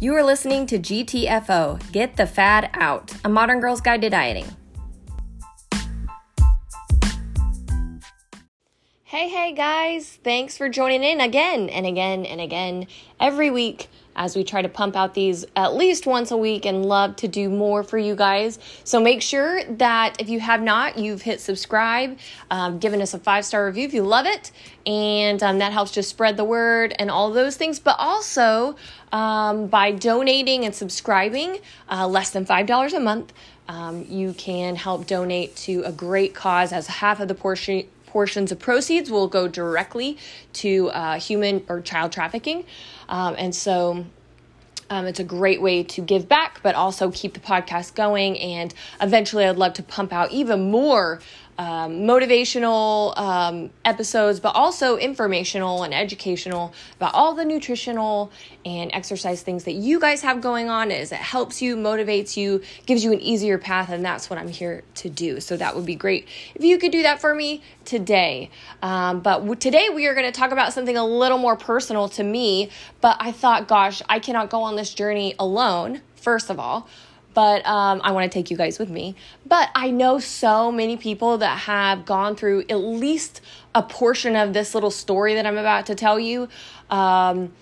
You are listening to GTFO Get the Fad Out, a modern girl's guide to dieting. Hey, hey guys, thanks for joining in again and again and again every week as we try to pump out these at least once a week and love to do more for you guys. So make sure that if you have not, you've hit subscribe, um, given us a five star review if you love it, and um, that helps just spread the word and all those things. But also um, by donating and subscribing, uh, less than $5 a month. Um, you can help donate to a great cause as half of the portion portions of proceeds will go directly to uh, human or child trafficking. Um, and so um, it's a great way to give back, but also keep the podcast going. And eventually, I'd love to pump out even more um, motivational um, episodes, but also informational and educational about all the nutritional and exercise things that you guys have going on. Is it helps you, motivates you, gives you an easier path, and that's what I'm here to do. So that would be great if you could do that for me today. Um, but w- today we are going to talk about something a little more personal to me. But I thought, gosh, I cannot go on this journey alone. First of all but um, I want to take you guys with me. But I know so many people that have gone through at least a portion of this little story that I'm about to tell you. Um,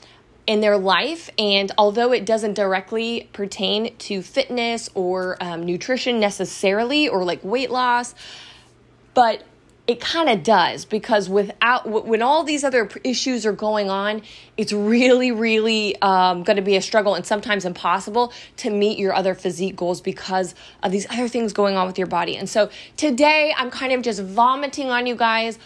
in their life. And although it doesn't directly pertain to fitness or um, nutrition necessarily, or like weight loss, but it kind of does because without when all these other issues are going on it's really really um, going to be a struggle and sometimes impossible to meet your other physique goals because of these other things going on with your body. And so today i'm kind of just vomiting on you guys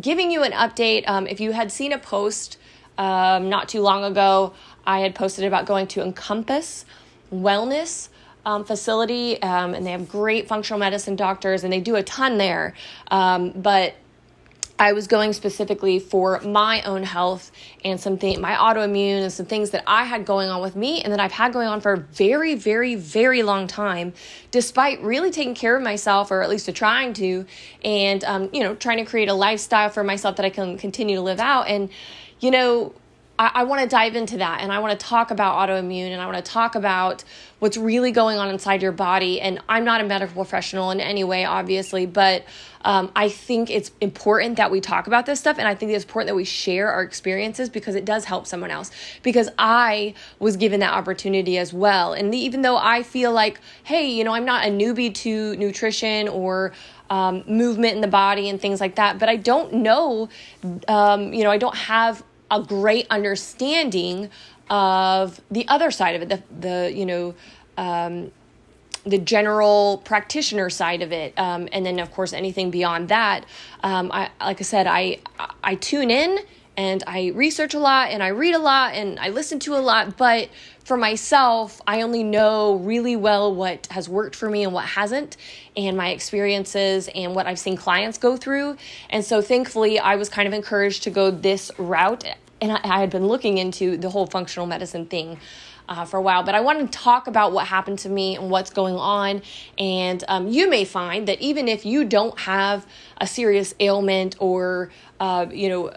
giving you an update. Um, if you had seen a post um, not too long ago i had posted about going to encompass wellness um, facility, um, and they have great functional medicine doctors, and they do a ton there. Um, but I was going specifically for my own health and something, my autoimmune and some things that I had going on with me and that I've had going on for a very, very, very long time, despite really taking care of myself, or at least trying to, and, um, you know, trying to create a lifestyle for myself that I can continue to live out. And, you know, I, want to dive into that and I want to talk about autoimmune and I want to talk about what's really going on inside your body. And I'm not a medical professional in any way, obviously, but um, I think it's important that we talk about this stuff. And I think it's important that we share our experiences because it does help someone else. Because I was given that opportunity as well. And even though I feel like, hey, you know, I'm not a newbie to nutrition or um, movement in the body and things like that, but I don't know, um, you know, I don't have a great understanding of the other side of it, the the you know. Um, the general practitioner side of it, um, and then of course anything beyond that. Um, I, like I said, I I tune in and I research a lot and I read a lot and I listen to a lot, but for myself, I only know really well what has worked for me and what hasn't, and my experiences and what I've seen clients go through. And so, thankfully, I was kind of encouraged to go this route. And I, had been looking into the whole functional medicine thing. Uh, for a while, but I want to talk about what happened to me and what's going on. And um, you may find that even if you don't have a serious ailment or, uh, you know,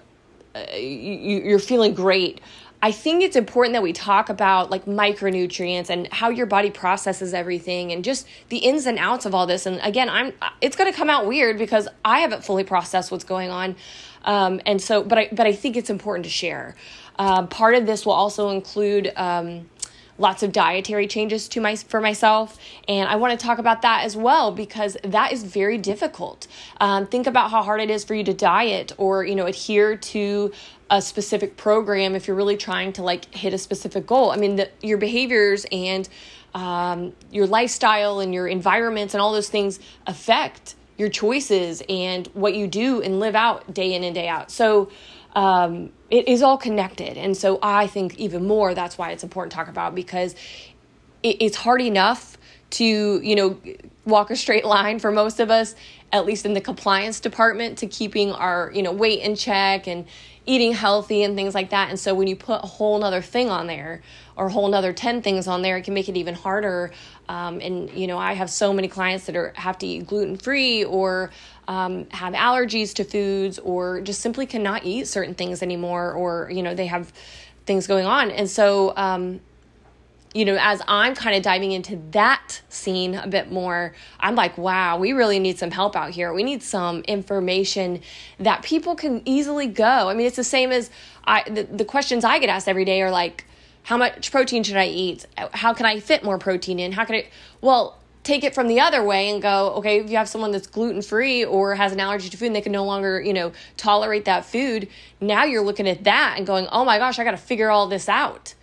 uh, you, you're feeling great, I think it's important that we talk about like micronutrients and how your body processes everything and just the ins and outs of all this. And again, I'm it's going to come out weird because I haven't fully processed what's going on, um, and so but I but I think it's important to share. Um, part of this will also include. Um, lots of dietary changes to my for myself and i want to talk about that as well because that is very difficult um, think about how hard it is for you to diet or you know adhere to a specific program if you're really trying to like hit a specific goal. I mean, the, your behaviors and um, your lifestyle and your environments and all those things affect your choices and what you do and live out day in and day out. So um, it is all connected. And so I think even more that's why it's important to talk about because it, it's hard enough to, you know, walk a straight line for most of us, at least in the compliance department, to keeping our, you know, weight in check and eating healthy and things like that. And so when you put a whole nother thing on there or a whole nother 10 things on there, it can make it even harder. Um, and, you know, I have so many clients that are have to eat gluten free or um, have allergies to foods or just simply cannot eat certain things anymore or, you know, they have things going on. And so, um, you know, as I'm kind of diving into that scene a bit more, I'm like, wow, we really need some help out here. We need some information that people can easily go. I mean, it's the same as I the, the questions I get asked every day are like, how much protein should I eat? How can I fit more protein in? How can I well, take it from the other way and go, okay, if you have someone that's gluten free or has an allergy to food and they can no longer, you know, tolerate that food, now you're looking at that and going, oh my gosh, I got to figure all this out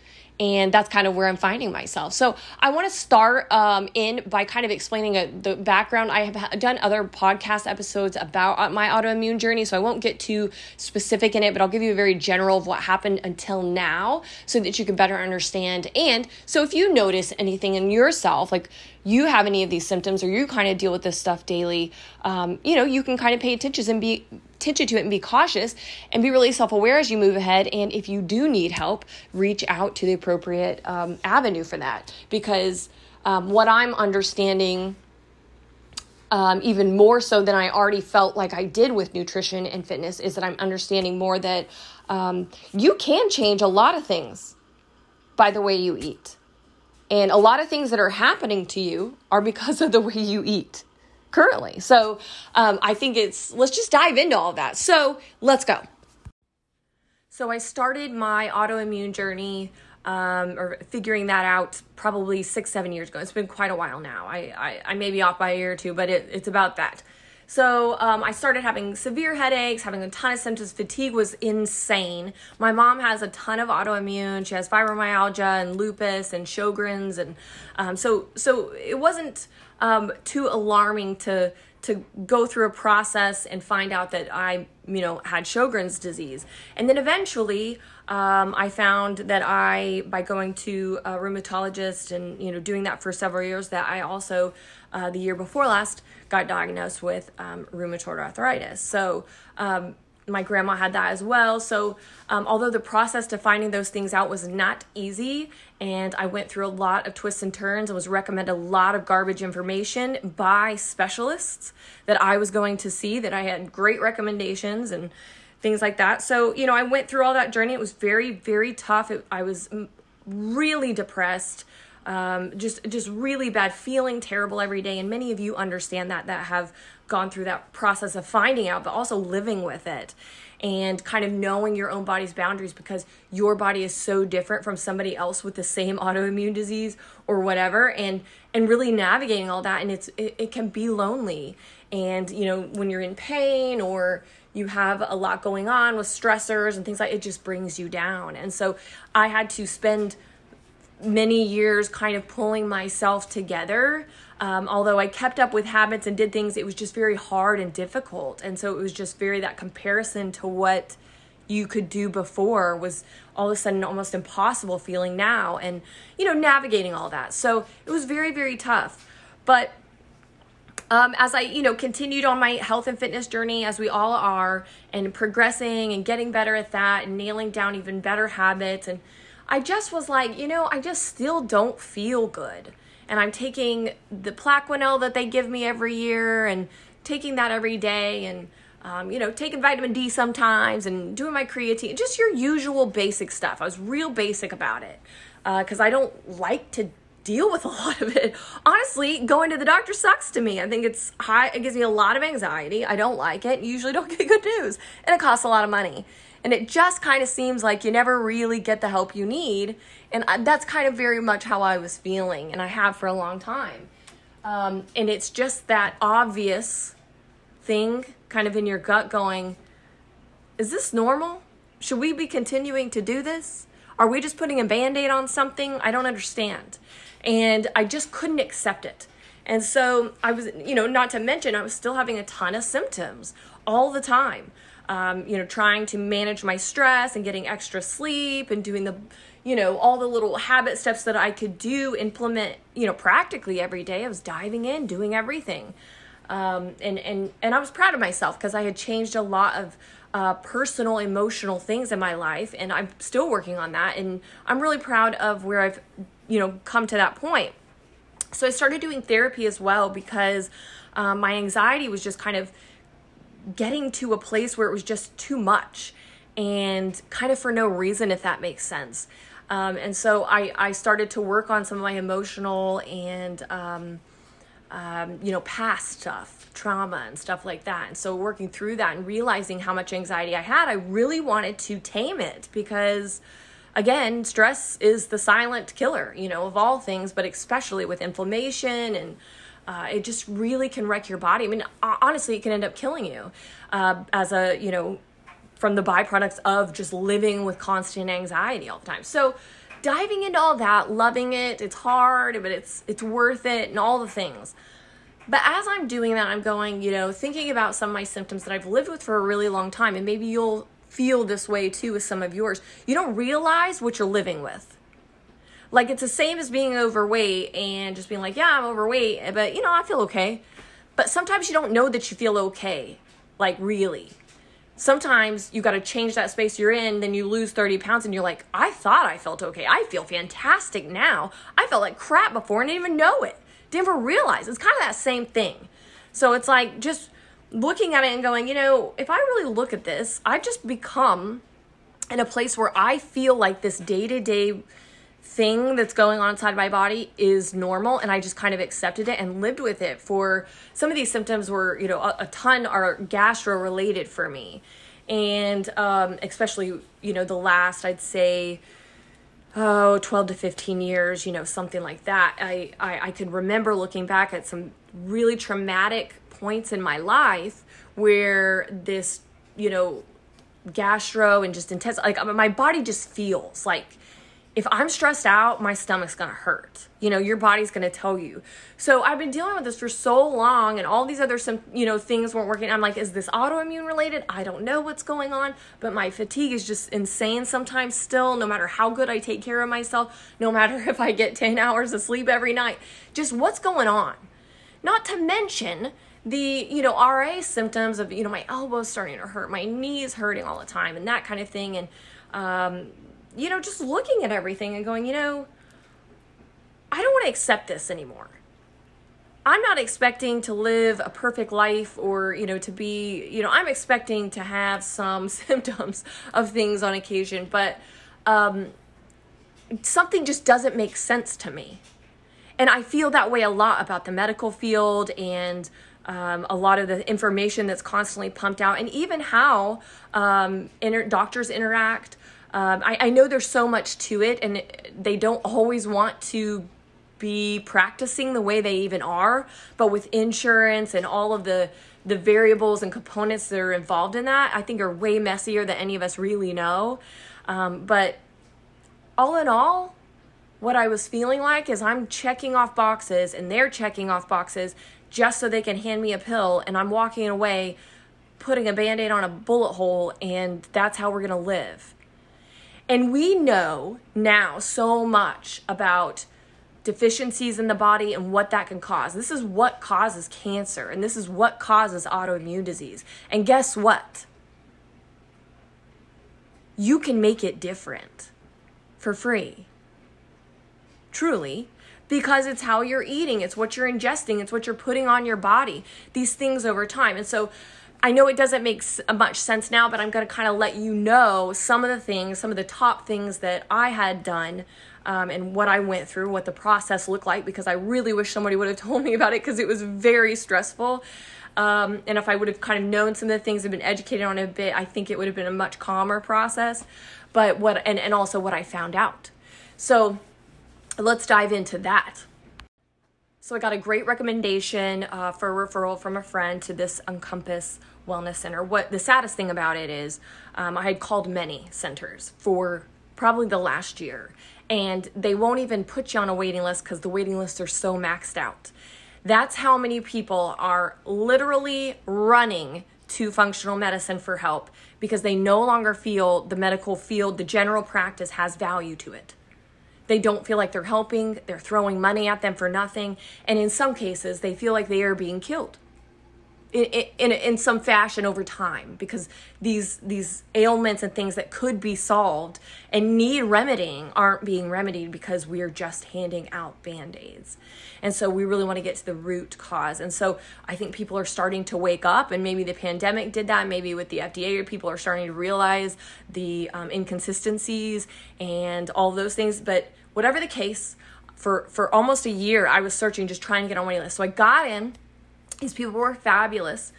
and that's kind of where I'm finding myself. So I want to start um, in by kind of explaining a, the background. I have done other podcast episodes about uh, my autoimmune journey, so I won't get too specific in it, but I'll give you a very general of what happened until now, so that you can better understand. And so if you notice anything in yourself, like you have any of these symptoms or you kind of deal with this stuff daily, um, you know, you can kind of pay attention and be attention to it and be cautious and be really self aware as you move ahead. And if you do need help, reach out to the appropriate um, avenue for that. Because um, what I'm understanding, um, even more so than I already felt like I did with nutrition and fitness, is that I'm understanding more that um, you can change a lot of things by the way you eat. And a lot of things that are happening to you are because of the way you eat currently. So um, I think it's, let's just dive into all that. So let's go. So I started my autoimmune journey um, or figuring that out probably six, seven years ago. It's been quite a while now. I, I, I may be off by a year or two, but it, it's about that. So um, I started having severe headaches, having a ton of symptoms. Fatigue was insane. My mom has a ton of autoimmune. She has fibromyalgia and lupus and Sjogren's, and um, so so it wasn't um, too alarming to to go through a process and find out that I, you know, had Sjogren's disease. And then eventually, um, I found that I, by going to a rheumatologist and, you know, doing that for several years, that I also, uh, the year before last, got diagnosed with um, rheumatoid arthritis. So, um, my grandma had that as well. So, um, although the process to finding those things out was not easy, and I went through a lot of twists and turns and was recommended a lot of garbage information by specialists that I was going to see, that I had great recommendations and things like that. So, you know, I went through all that journey. It was very, very tough. It, I was really depressed. Um, just just really bad feeling terrible every day. And many of you understand that that have gone through that process of finding out, but also living with it and kind of knowing your own body's boundaries because your body is so different from somebody else with the same autoimmune disease or whatever. And and really navigating all that. And it's it, it can be lonely. And you know when you're in pain or you have a lot going on with stressors and things like it just brings you down. And so i had to spend many years kind of pulling myself together um, although I kept up with habits and did things, it was just very hard and difficult. And so it was just very that comparison to what you could do before was all of a sudden almost impossible feeling now and you know navigating all that so it was very very tough but um, as i you know continued on my health and fitness journey as we all are and progressing and getting better at that and nailing down even better habits and i just was like you know i just still don't feel good and I'm taking the Plaquenil that they give me every year and taking that every day and um, you know, taking vitamin D sometimes and doing my creatine, just your usual basic stuff. I was real basic about it because uh, I don't like to deal with a lot of it. Honestly, going to the doctor sucks to me. I think it's high, it gives me a lot of anxiety. I don't like it. Usually don't get good news, and it costs a lot of money. And it just kind of seems like you never really get the help you need. And that's kind of very much how I was feeling, and I have for a long time. Um, and it's just that obvious thing kind of in your gut going, is this normal? Should we be continuing to do this? Are we just putting a band aid on something? I don't understand. And I just couldn't accept it. And so I was, you know, not to mention, I was still having a ton of symptoms all the time. Um, you know, trying to manage my stress and getting extra sleep and doing the, you know, all the little habit steps that I could do, implement, you know, practically every day. I was diving in, doing everything. Um, and, and, and I was proud of myself because I had changed a lot of uh, personal, emotional things in my life. And I'm still working on that. And I'm really proud of where I've, you know, come to that point. So I started doing therapy as well because um, my anxiety was just kind of getting to a place where it was just too much and kind of for no reason, if that makes sense. Um, and so I, I started to work on some of my emotional and, um, um, you know, past stuff, trauma and stuff like that. And so working through that and realizing how much anxiety I had, I really wanted to tame it because again, stress is the silent killer, you know, of all things, but especially with inflammation and uh, it just really can wreck your body. I mean, honestly, it can end up killing you uh, as a, you know, from the byproducts of just living with constant anxiety all the time. So, diving into all that, loving it, it's hard, but it's it's worth it and all the things. But as I'm doing that, I'm going, you know, thinking about some of my symptoms that I've lived with for a really long time and maybe you'll feel this way too with some of yours. You don't realize what you're living with. Like it's the same as being overweight and just being like, yeah, I'm overweight, but you know, I feel okay. But sometimes you don't know that you feel okay, like really. Sometimes you got to change that space you're in, then you lose 30 pounds and you're like, I thought I felt okay. I feel fantastic now. I felt like crap before and didn't even know it. Didn't even realize. It's kind of that same thing. So it's like just looking at it and going, you know, if I really look at this, I've just become in a place where I feel like this day to day thing that's going on inside my body is normal and I just kind of accepted it and lived with it for some of these symptoms were, you know, a, a ton are gastro related for me. And um, especially, you know, the last, I'd say, oh 12 to 15 years you know something like that I, I i could remember looking back at some really traumatic points in my life where this you know gastro and just intense like my body just feels like if I'm stressed out, my stomach's gonna hurt. You know, your body's gonna tell you. So I've been dealing with this for so long, and all these other some you know things weren't working. I'm like, is this autoimmune related? I don't know what's going on, but my fatigue is just insane sometimes. Still, no matter how good I take care of myself, no matter if I get 10 hours of sleep every night, just what's going on. Not to mention the you know RA symptoms of you know my elbows starting to hurt, my knees hurting all the time, and that kind of thing, and um, you know, just looking at everything and going, you know, I don't want to accept this anymore. I'm not expecting to live a perfect life or, you know, to be, you know, I'm expecting to have some symptoms of things on occasion, but um, something just doesn't make sense to me. And I feel that way a lot about the medical field and um, a lot of the information that's constantly pumped out, and even how um, inter- doctors interact um, I, I know there's so much to it, and they don't always want to be practicing the way they even are. But with insurance and all of the the variables and components that are involved in that, I think are way messier than any of us really know. Um, but all in all, what I was feeling like is I'm checking off boxes and they're checking off boxes just so they can hand me a pill, and I'm walking away putting a band aid on a bullet hole, and that's how we're gonna live. And we know now so much about deficiencies in the body and what that can cause. This is what causes cancer and this is what causes autoimmune disease. And guess what? You can make it different for free. Truly. Because it's how you're eating, it's what you're ingesting, it's what you're putting on your body, these things over time. And so I know it doesn't make uh, much sense now, but I'm going to kind of let you know some of the things, some of the top things that I had done um, and what I went through, what the process looked like, because I really wish somebody would have told me about it because it was very stressful. Um, and if I would have kind of known some of the things and been educated on it a bit, I think it would have been a much calmer process. But what, and, and also what I found out. So let's dive into that. So I got a great recommendation uh, for a referral from a friend to this Encompass Wellness Center. What the saddest thing about it is, um, I had called many centers for probably the last year, and they won't even put you on a waiting list because the waiting lists are so maxed out. That's how many people are literally running to functional medicine for help because they no longer feel the medical field, the general practice has value to it. They don't feel like they're helping, they're throwing money at them for nothing, and in some cases, they feel like they are being killed. In, in, in some fashion over time because these these ailments and things that could be solved and need remedying aren't being remedied because we are just handing out band-aids. And so we really want to get to the root cause. And so i think people are starting to wake up and maybe the pandemic did that. Maybe with the fda people are starting to realize the um, inconsistencies and all those things. But whatever the case for for almost a year i was searching just trying to get on my list. So i got in these people were fabulous.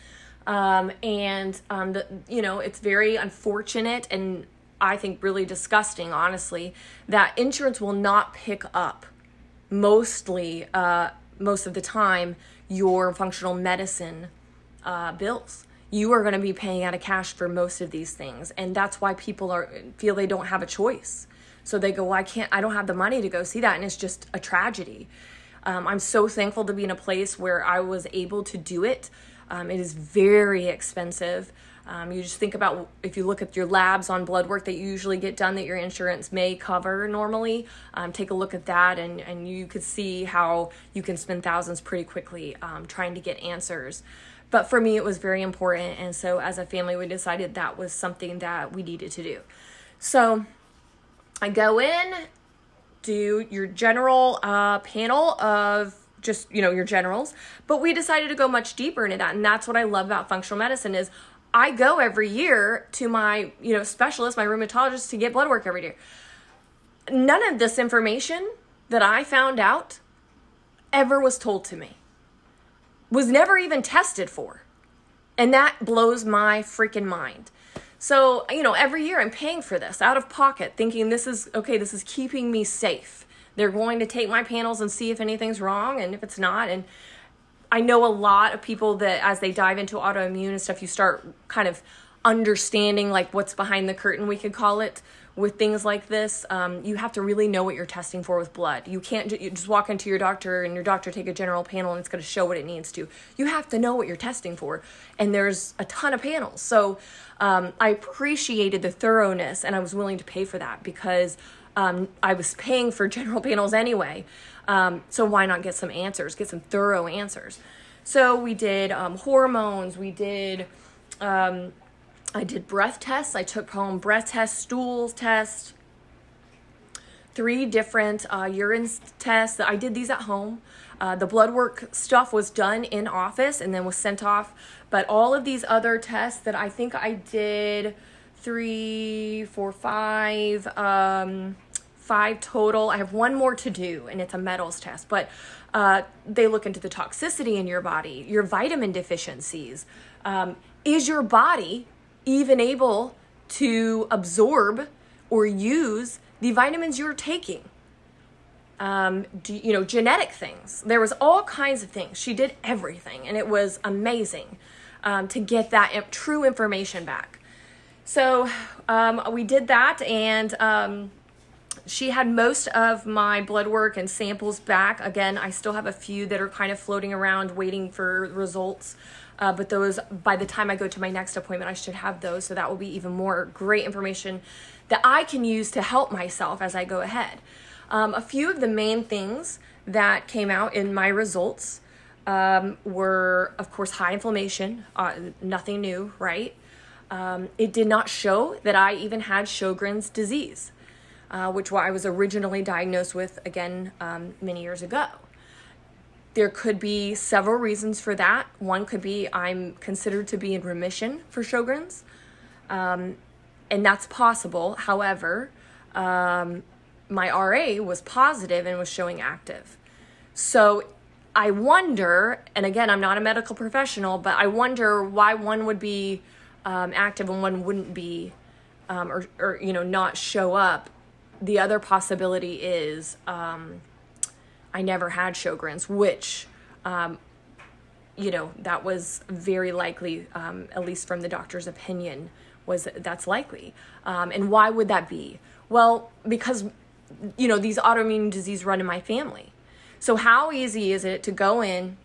Um, and um, the, you know it's very unfortunate and I think really disgusting, honestly, that insurance will not pick up mostly uh, most of the time your functional medicine uh, bills. You are going to be paying out of cash for most of these things, and that's why people are feel they don't have a choice. So they go, well, I can't, I don't have the money to go see that, and it's just a tragedy. Um, I'm so thankful to be in a place where I was able to do it. Um, it is very expensive. Um, you just think about if you look at your labs on blood work that you usually get done that your insurance may cover normally, um, take a look at that and, and you could see how you can spend thousands pretty quickly um, trying to get answers. But for me, it was very important. And so as a family, we decided that was something that we needed to do. So I go in do your general uh, panel of just you know your generals but we decided to go much deeper into that and that's what i love about functional medicine is i go every year to my you know specialist my rheumatologist to get blood work every year. None of this information that i found out ever was told to me was never even tested for and that blows my freaking mind so, you know, every year I'm paying for this out of pocket, thinking this is okay, this is keeping me safe. They're going to take my panels and see if anything's wrong and if it's not. And I know a lot of people that as they dive into autoimmune and stuff, you start kind of understanding like what's behind the curtain, we could call it, with things like this. Um, you have to really know what you're testing for with blood. You can't ju- you just walk into your doctor and your doctor take a general panel and it's going to show what it needs to. You have to know what you're testing for, and there's a ton of panels. So um, I appreciated the thoroughness and I was willing to pay for that because um, I was paying for general panels anyway. Um, so why not get some answers, get some thorough answers? So we did um, hormones, we did, um, I did breath tests. I took home breath tests, stools tests, three different uh, urine tests. I did these at home. Uh, the blood work stuff was done in office and then was sent off. But all of these other tests that I think I did three, four, five, um, five total. I have one more to do, and it's a metals test. But uh, they look into the toxicity in your body, your vitamin deficiencies. Um, is your body even able to absorb or use the vitamins you're taking? um, you know, genetic things. There was all kinds of things. She did everything, and it was amazing um, to get that true information back. So um, we did that, and um, she had most of my blood work and samples back. Again, I still have a few that are kind of floating around waiting for results. Uh, but those, by the time I go to my next appointment, I should have those. So that will be even more great information that I can use to help myself as I go ahead. Um, a few of the main things that came out in my results um, were, of course, high inflammation, uh, nothing new, right? Um, it did not show that I even had Sjogren's disease, uh, which I was originally diagnosed with again um, many years ago. There could be several reasons for that. One could be I'm considered to be in remission for Sjogren's, um, and that's possible. However, um, my RA was positive and was showing active. So I wonder, and again, I'm not a medical professional, but I wonder why one would be um, active and one wouldn't be, um, or, or, you know, not show up. The other possibility is um, I never had Sjogren's, which, um, you know, that was very likely, um, at least from the doctor's opinion, was that's likely. Um, and why would that be? Well, because you know, these autoimmune disease run in my family. So how easy is it to go in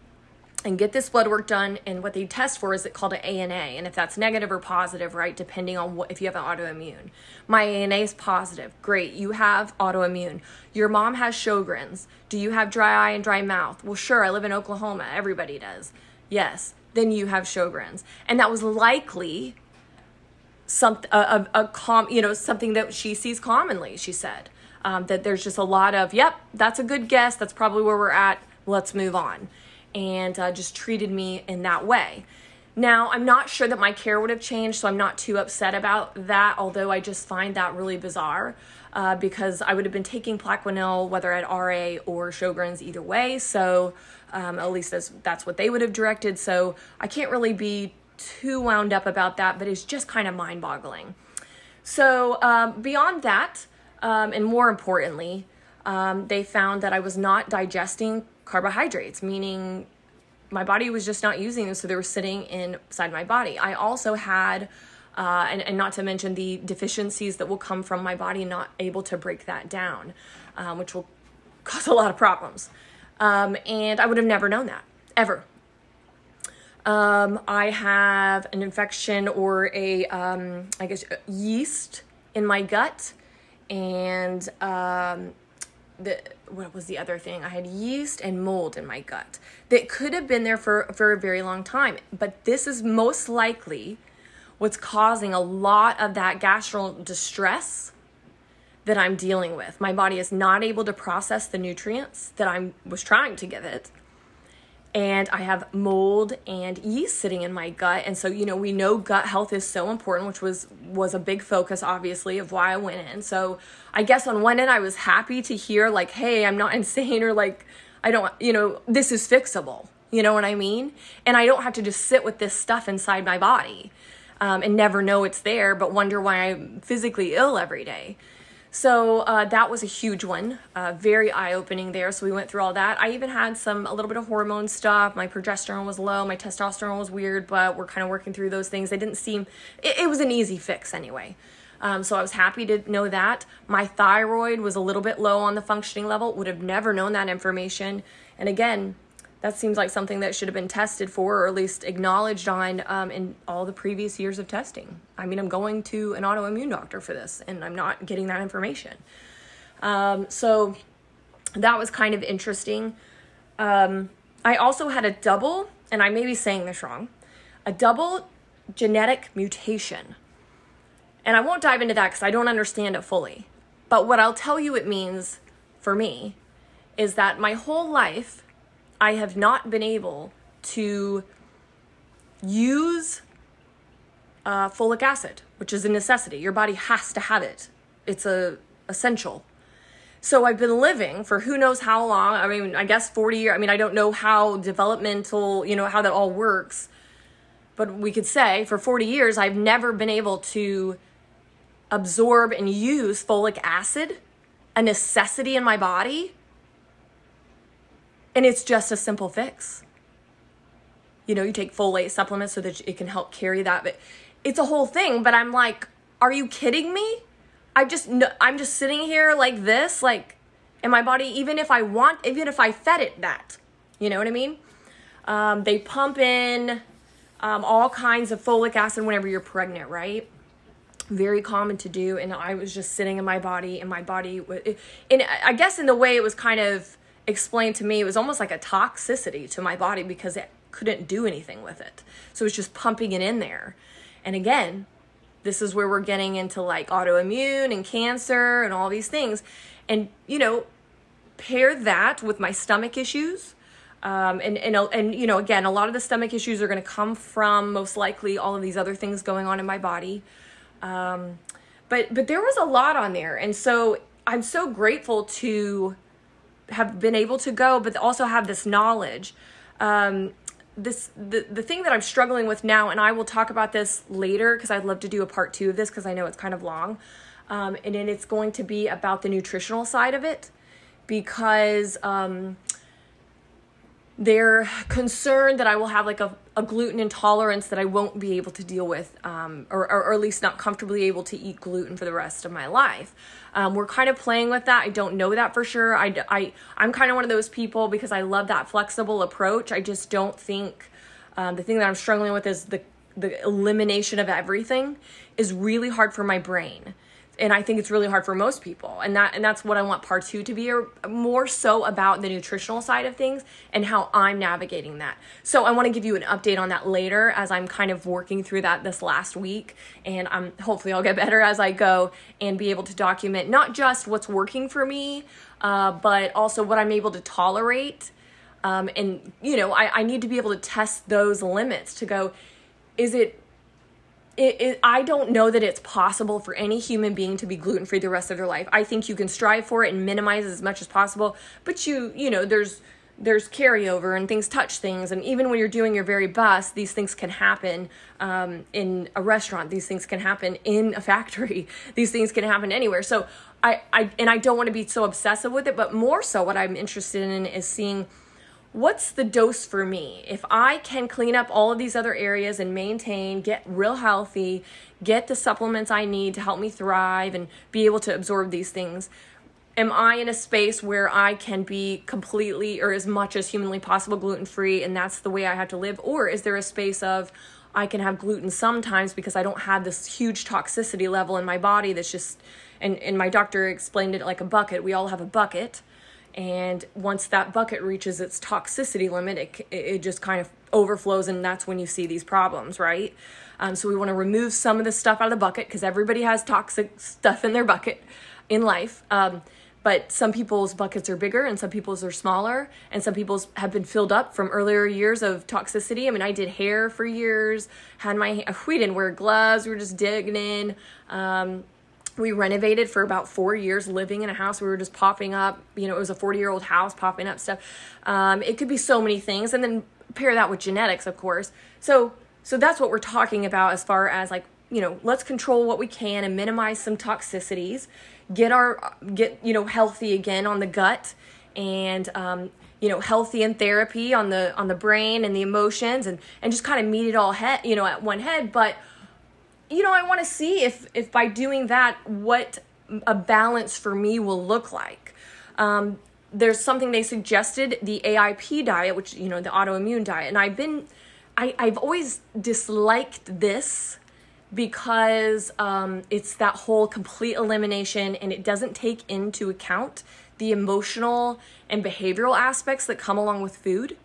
and get this blood work done and what they test for is it called an ANA and if that's negative or positive, right, depending on what if you have an autoimmune. My ANA is positive. Great. You have autoimmune. Your mom has Sjogren's. Do you have dry eye and dry mouth? Well, sure, I live in Oklahoma. Everybody does. Yes. then you have Sjogren's. And that was likely some a, a, a com you know something that she sees commonly she said um, that there's just a lot of yep that's a good guess that's probably where we're at let's move on and uh, just treated me in that way. Now i'm not sure that my care would have changed so i'm not too upset about that although i just find that really bizarre uh, because i would have been taking plaquenil whether at ra or sjogren's either way. So um, at least that's, that's what they would have directed. So i can't really be too wound up about that, but it's just kind of mind boggling. So, um, beyond that, um, and more importantly, um, they found that I was not digesting carbohydrates, meaning my body was just not using them, so they were sitting inside my body. I also had, uh, and, and, not to mention the deficiencies that will come from my body not able to break that down, um, which will cause a lot of problems. Um, and I would have never known that, ever. Um, I have an infection or a, um, I guess, yeast in my gut. And um, the, what was the other thing? I had yeast and mold in my gut that could have been there for, for a very long time. But this is most likely what's causing a lot of that gastral distress that I'm dealing with. My body is not able to process the nutrients that I was trying to give it and I have mold and yeast sitting in my gut. And so, you know, we know gut health is so important, which was was a big focus obviously of why I went in. So, I guess on one end I was happy to hear like, "Hey, I'm not insane or like I don't, you know, this is fixable." You know what I mean? And I don't have to just sit with this stuff inside my body um, and never know it's there, but wonder why I'm physically ill every day. So uh, that was a huge one, uh, very eye opening there. So we went through all that. I even had some a little bit of hormone stuff. My progesterone was low, my testosterone was weird, but we're kind of working through those things. They didn't seem, it, it was an easy fix anyway. Um, so I was happy to know that. My thyroid was a little bit low on the functioning level, would have never known that information. And again, that seems like something that should have been tested for or at least acknowledged on um, in all the previous years of testing. I mean, I'm going to an autoimmune doctor for this and I'm not getting that information. Um, so that was kind of interesting. Um, I also had a double, and I may be saying this wrong, a double genetic mutation. And I won't dive into that because I don't understand it fully. But what I'll tell you it means for me is that my whole life, I have not been able to use uh, folic acid, which is a necessity. Your body has to have it. It's a essential. So I've been living for who knows how long. I mean, I guess 40 years. I mean, I don't know how developmental, you know, how that all works. But we could say for 40 years, I've never been able to absorb and use folic acid, a necessity in my body and it's just a simple fix. You know, you take folate supplements so that it can help carry that, but it's a whole thing. But I'm like, are you kidding me? I just, I'm just sitting here like this, like, and my body, even if I want, even if I fed it that, you know what I mean? Um, they pump in um, all kinds of folic acid whenever you're pregnant, right? Very common to do. And I was just sitting in my body, and my body, and I guess in the way it was kind of explained to me it was almost like a toxicity to my body because it couldn't do anything with it. So it was just pumping it in there. And again, this is where we're getting into like autoimmune and cancer and all these things. And, you know, pair that with my stomach issues. Um, and, and, and, you know, again, a lot of the stomach issues are going to come from most likely all of these other things going on in my body. Um, but, but there was a lot on there. And so I'm so grateful to, have been able to go, but also have this knowledge. Um, this the, the thing that I'm struggling with now, and I will talk about this later because I'd love to do a part two of this because I know it's kind of long. Um, and then it's going to be about the nutritional side of it because um, they're concerned that I will have like a, a gluten intolerance that I won't be able to deal with, um, or, or, or, at least not comfortably able to eat gluten for the rest of my life. Um, we're kind of playing with that. I don't know that for sure. I, I, I'm kind of one of those people because I love that flexible approach. I just don't think um, the thing that I'm struggling with is the, the elimination of everything is really hard for my brain and I think it's really hard for most people. And that and that's what I want part 2 to be more so about the nutritional side of things and how I'm navigating that. So I want to give you an update on that later as I'm kind of working through that this last week and I'm hopefully I'll get better as I go and be able to document not just what's working for me, uh, but also what I'm able to tolerate. Um, and you know, I, I need to be able to test those limits to go, is it it, it, I don't know that it's possible for any human being to be gluten free the rest of their life. I think you can strive for it and minimize as much as possible, but you you know there's there's carryover and things touch things, and even when you're doing your very best, these things can happen um, in a restaurant. These things can happen in a factory. These things can happen anywhere. So I I and I don't want to be so obsessive with it, but more so what I'm interested in is seeing what's the dose for me? If I can clean up all of these other areas and maintain, get real healthy, get the supplements I need to help me thrive and be able to absorb these things, am I in a space where I can be completely or as much as humanly possible gluten free and that's the way I have to live? Or is there a space of, I can have gluten sometimes because I don't have this huge toxicity level in my body that's just and, and my doctor explained it like a bucket. We all have a bucket and once that bucket reaches its toxicity limit it, it just kind of overflows and that's when you see these problems right? Um, so we want to remove some of the stuff out of the bucket because everybody has toxic stuff in their bucket in life. Um, but some people's buckets are bigger and some people's are smaller and some people's have been filled up from earlier years of toxicity. I mean i did hair for years had my we didn't wear gloves we were just digging in. Um, we renovated for about four years living in a house. We were just popping up you know it was a 40 year old house popping up stuff. Um, it could be so many things and then pair that with genetics of course. So so that's what we're talking about as far as like you know let's control what we can and minimize some toxicities get our get you know healthy again on the gut and um, you know healthy in therapy on the on the brain and the emotions and and just kind of meet it all head you know at one head. But you know, I want to see if if by doing that, what a balance for me will look like. Um, there's something they suggested, the AIP diet, which you know, the autoimmune diet, and I've been, I, I've always disliked this because um, it's that whole complete elimination and it doesn't take into account the emotional and behavioral aspects that come along with food.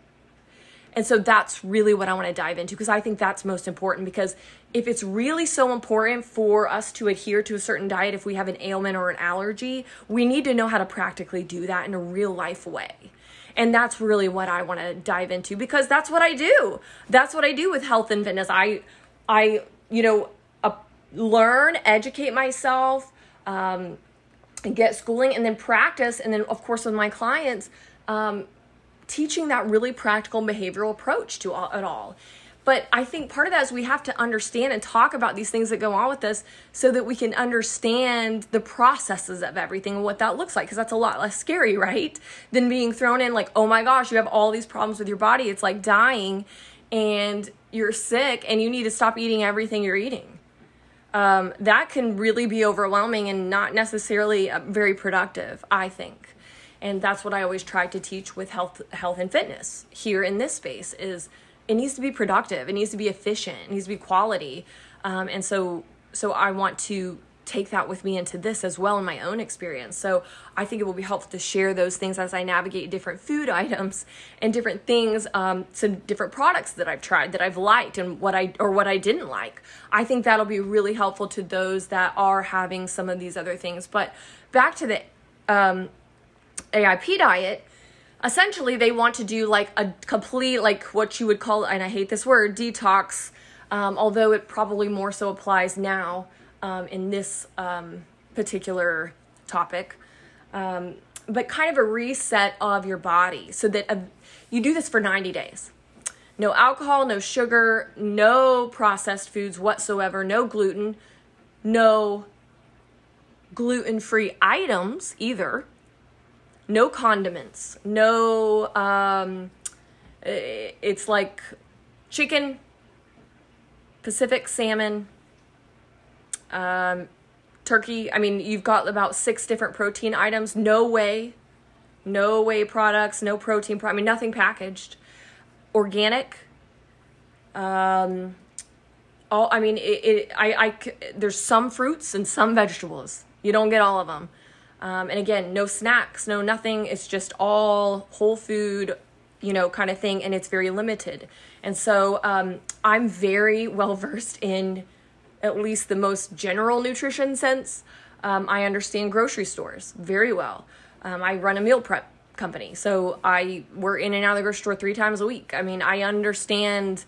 And so that's really what I want to dive into because I think that's most important because if it's really so important for us to adhere to a certain diet if we have an ailment or an allergy, we need to know how to practically do that in a real life way. And that's really what I want to dive into because that's what I do. That's what I do with health and fitness. I I you know, uh, learn, educate myself, um, get schooling and then practice and then of course with my clients um, teaching that really practical behavioral approach to all, it all. But I think part of that is we have to understand and talk about these things that go on with us so that we can understand the processes of everything and what that looks like. Because that's a lot less scary, right? Than being thrown in like, oh my gosh, you have all these problems with your body. It's like dying and you're sick and you need to stop eating everything you're eating. Um, that can really be overwhelming and not necessarily uh, very productive, I think and that's what I always try to teach with health health and fitness here in this space is it needs to be productive it needs to be efficient it needs to be quality um, and so so I want to take that with me into this as well in my own experience. So I think it will be helpful to share those things as I navigate different food items and different things, um, some different products that I've tried that I've liked and what I or what I didn't like. I think that'll be really helpful to those that are having some of these other things. But back to the um, AIP diet, essentially they want to do like a complete, like what you would call, and I hate this word, detox, um, although it probably more so applies now um, in this um, particular topic. Um, but kind of a reset of your body so that uh, you do this for 90 days. No alcohol, no sugar, no processed foods whatsoever, no gluten, no gluten free items either no condiments, no, um, it's like chicken, Pacific salmon, um, turkey. I mean, you've got about six different protein items. No whey, no whey products, no protein. Pro- I mean, nothing packaged. Organic. Um, all I mean, it, it I, I there's some fruits and some vegetables. You don't get all of them. Um, and again, no snacks, no nothing. It's just all whole food, you know, kind of thing, and it's very limited. And so um, I'm very well versed in at least the most general nutrition sense. Um, I understand grocery stores very well. Um, I run a meal prep company, so I we're in and out of the grocery store three times a week. I mean, I understand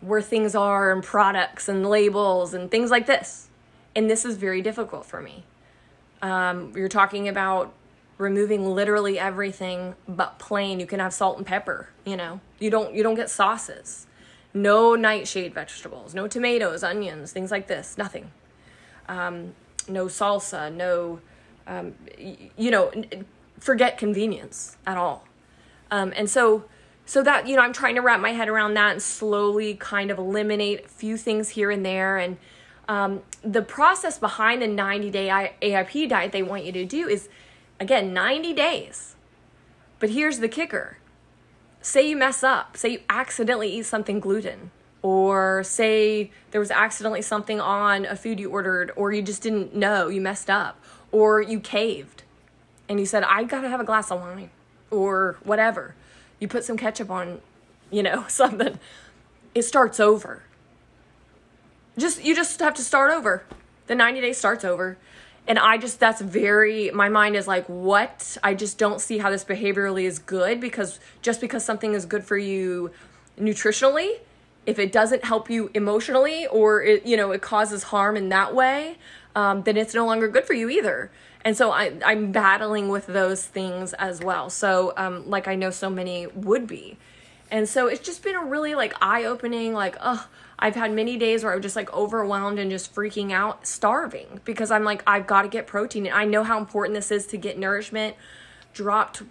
where things are and products and labels and things like this, and this is very difficult for me. Um, you're talking about removing literally everything but plain. You can have salt and pepper. You know, you don't you don't get sauces. No nightshade vegetables, no tomatoes, onions, things like this. Nothing. Um, no salsa. No, um, y- you know, forget convenience at all. Um, and so, so that you know, I'm trying to wrap my head around that and slowly kind of eliminate a few things here and there and um, the process behind the 90 day AIP diet they want you to do is, again, 90 days. But here's the kicker say you mess up, say you accidentally eat something gluten, or say there was accidentally something on a food you ordered, or you just didn't know, you messed up, or you caved and you said, I gotta have a glass of wine, or whatever. You put some ketchup on, you know, something. It starts over just you just have to start over. The 90 days starts over. And I just that's very my mind is like what? I just don't see how this behaviorally is good because just because something is good for you nutritionally, if it doesn't help you emotionally or it you know it causes harm in that way, um, then it's no longer good for you either. And so I, I'm battling with those things as well. So um, like I know so many would be. And so it's just been a really like eye opening, like, oh, I've had many days where I'm just like overwhelmed and just freaking out, starving because I'm like, I've got to get protein. And I know how important this is to get nourishment dropped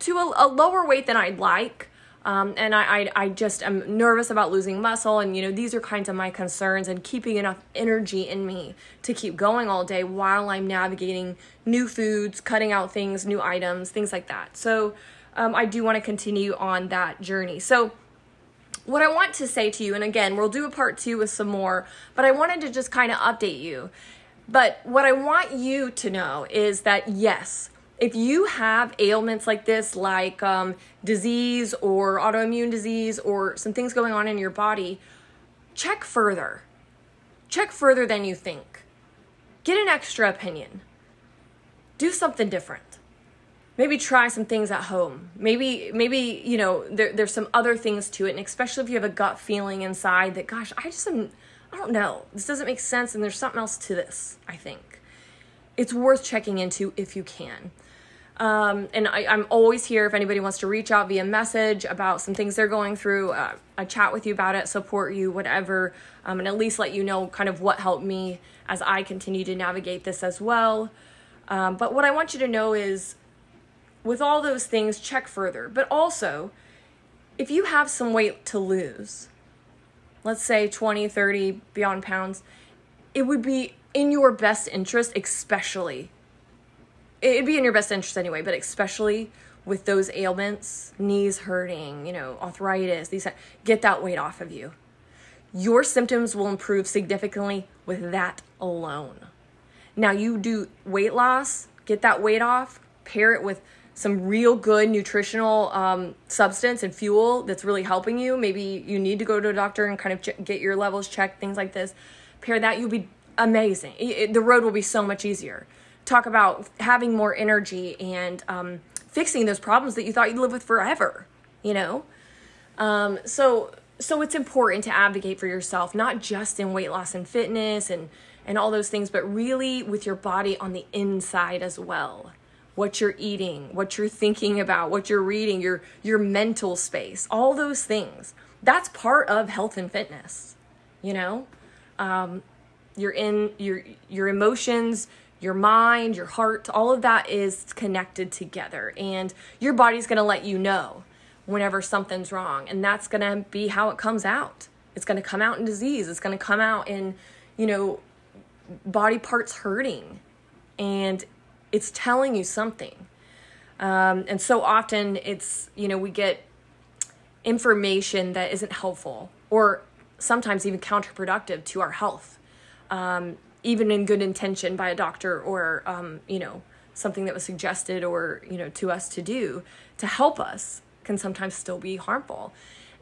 to a, a lower weight than I'd like. Um, and I, I, I just am nervous about losing muscle. And, you know, these are kinds of my concerns and keeping enough energy in me to keep going all day while I'm navigating new foods, cutting out things, new items, things like that. So um, I do want to continue on that journey. So, what I want to say to you, and again, we'll do a part two with some more, but I wanted to just kind of update you. But what I want you to know is that yes, if you have ailments like this, like um, disease or autoimmune disease or some things going on in your body, check further. Check further than you think. Get an extra opinion. Do something different maybe try some things at home. Maybe maybe you know there, there's some other things to it and especially if you have a gut feeling inside that gosh i just am i don't know. This doesn't make sense and there's something else to this i think. It's worth checking into if you can. Um, and I, am always here if anybody wants to reach out via message about some things they're going through uh, i chat with you about it support you whatever. Um, and at least let you know kind of what helped me as i continue to navigate this as well. Um, but what i want you to know is with all those things, check further. But also, if you have some weight to lose, let's say 20, 30 beyond pounds, it would be in your best interest, especially. It'd be in your best interest anyway, but especially with those ailments, knees hurting, you know, arthritis, these get that weight off of you. Your symptoms will improve significantly with that alone. Now you do weight loss, get that weight off, pair it with some real good nutritional um, substance and fuel that's really helping you. Maybe you need to go to a doctor and kind of ch- get your levels checked, things like this. Pair that, you'll be amazing. It, it, the road will be so much easier. Talk about having more energy and um, fixing those problems that you thought you'd live with forever. You know, um, so so it's important to advocate for yourself, not just in weight loss and fitness and and all those things, but really with your body on the inside as well what you're eating, what you're thinking about, what you're reading, your your mental space, all those things. That's part of health and fitness. You know, um, you're in your your emotions, your mind, your heart, all of that is connected together, and your body's going to let you know whenever something's wrong, and that's going to be how it comes out. It's going to come out in disease. It's going to come out in, you know, body parts hurting, and it's telling you something. Um, and so often it's, you know, we get information that isn't helpful or sometimes even counterproductive to our health, um, even in good intention by a doctor or, um, you know, something that was suggested or, you know, to us to do to help us can sometimes still be harmful.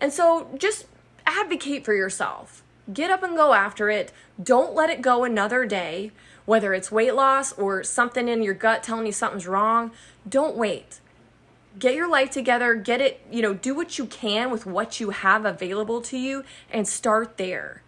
And so just advocate for yourself. Get up and go after it. Don't let it go another day, whether it's weight loss or something in your gut telling you something's wrong. Don't wait. Get your life together, get it, you know, do what you can with what you have available to you and start there.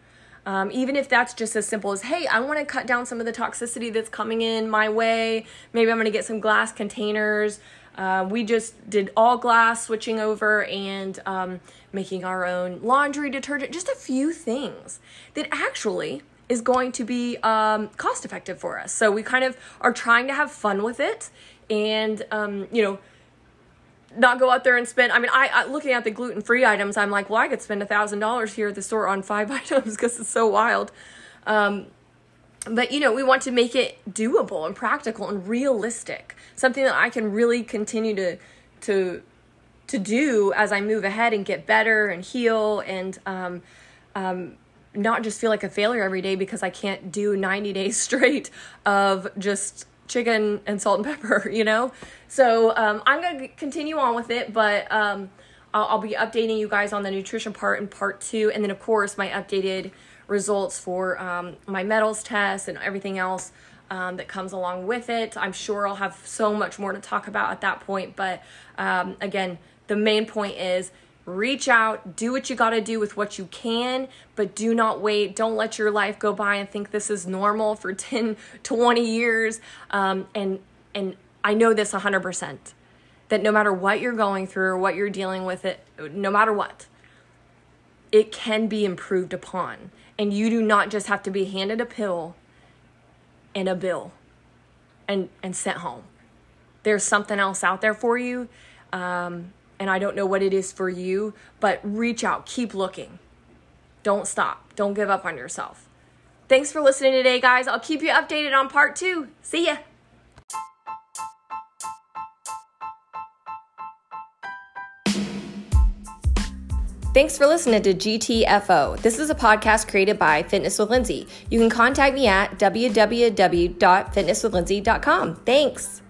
Um, even if that's just as simple as, hey, I want to cut down some of the toxicity that's coming in my way. Maybe I'm going to get some glass containers. Uh, we just did all glass, switching over and um, making our own laundry detergent, just a few things that actually is going to be um, cost effective for us. So we kind of are trying to have fun with it and, um, you know, not go out there and spend. I mean, I, I looking at the gluten free items, I'm like, well, I could spend a thousand dollars here at the store on five items because it's so wild. Um, but you know, we want to make it doable and practical and realistic, something that I can really continue to to to do as I move ahead and get better and heal and um, um, not just feel like a failure every day because I can't do 90 days straight of just chicken and salt and pepper, you know? So um, I'm going to continue on with it, but um, I'll, I'll, be updating you guys on the nutrition part in part two. And then, of course, my updated results for um, my metals test and everything else um, that comes along with it. I'm sure I'll have so much more to talk about at that point. But um, again, the main point is reach out, do what you got to do with what you can, but do not wait. Don't let your life go by and think this is normal for 10, 20 years. Um, and, and I know this 100% that no matter what you're going through or what you're dealing with it, no matter what, it can be improved upon. And you do not just have to be handed a pill and a bill and, and sent home. There's something else out there for you. Um, and I don't know what it is for you, but reach out, keep looking. Don't stop. Don't give up on yourself. Thanks for listening today, guys. I'll keep you updated on part two. See ya. Thanks for listening to GTFO. This is a podcast created by Fitness with Lindsay. You can contact me at www.fitnesswithlindsay.com. Thanks.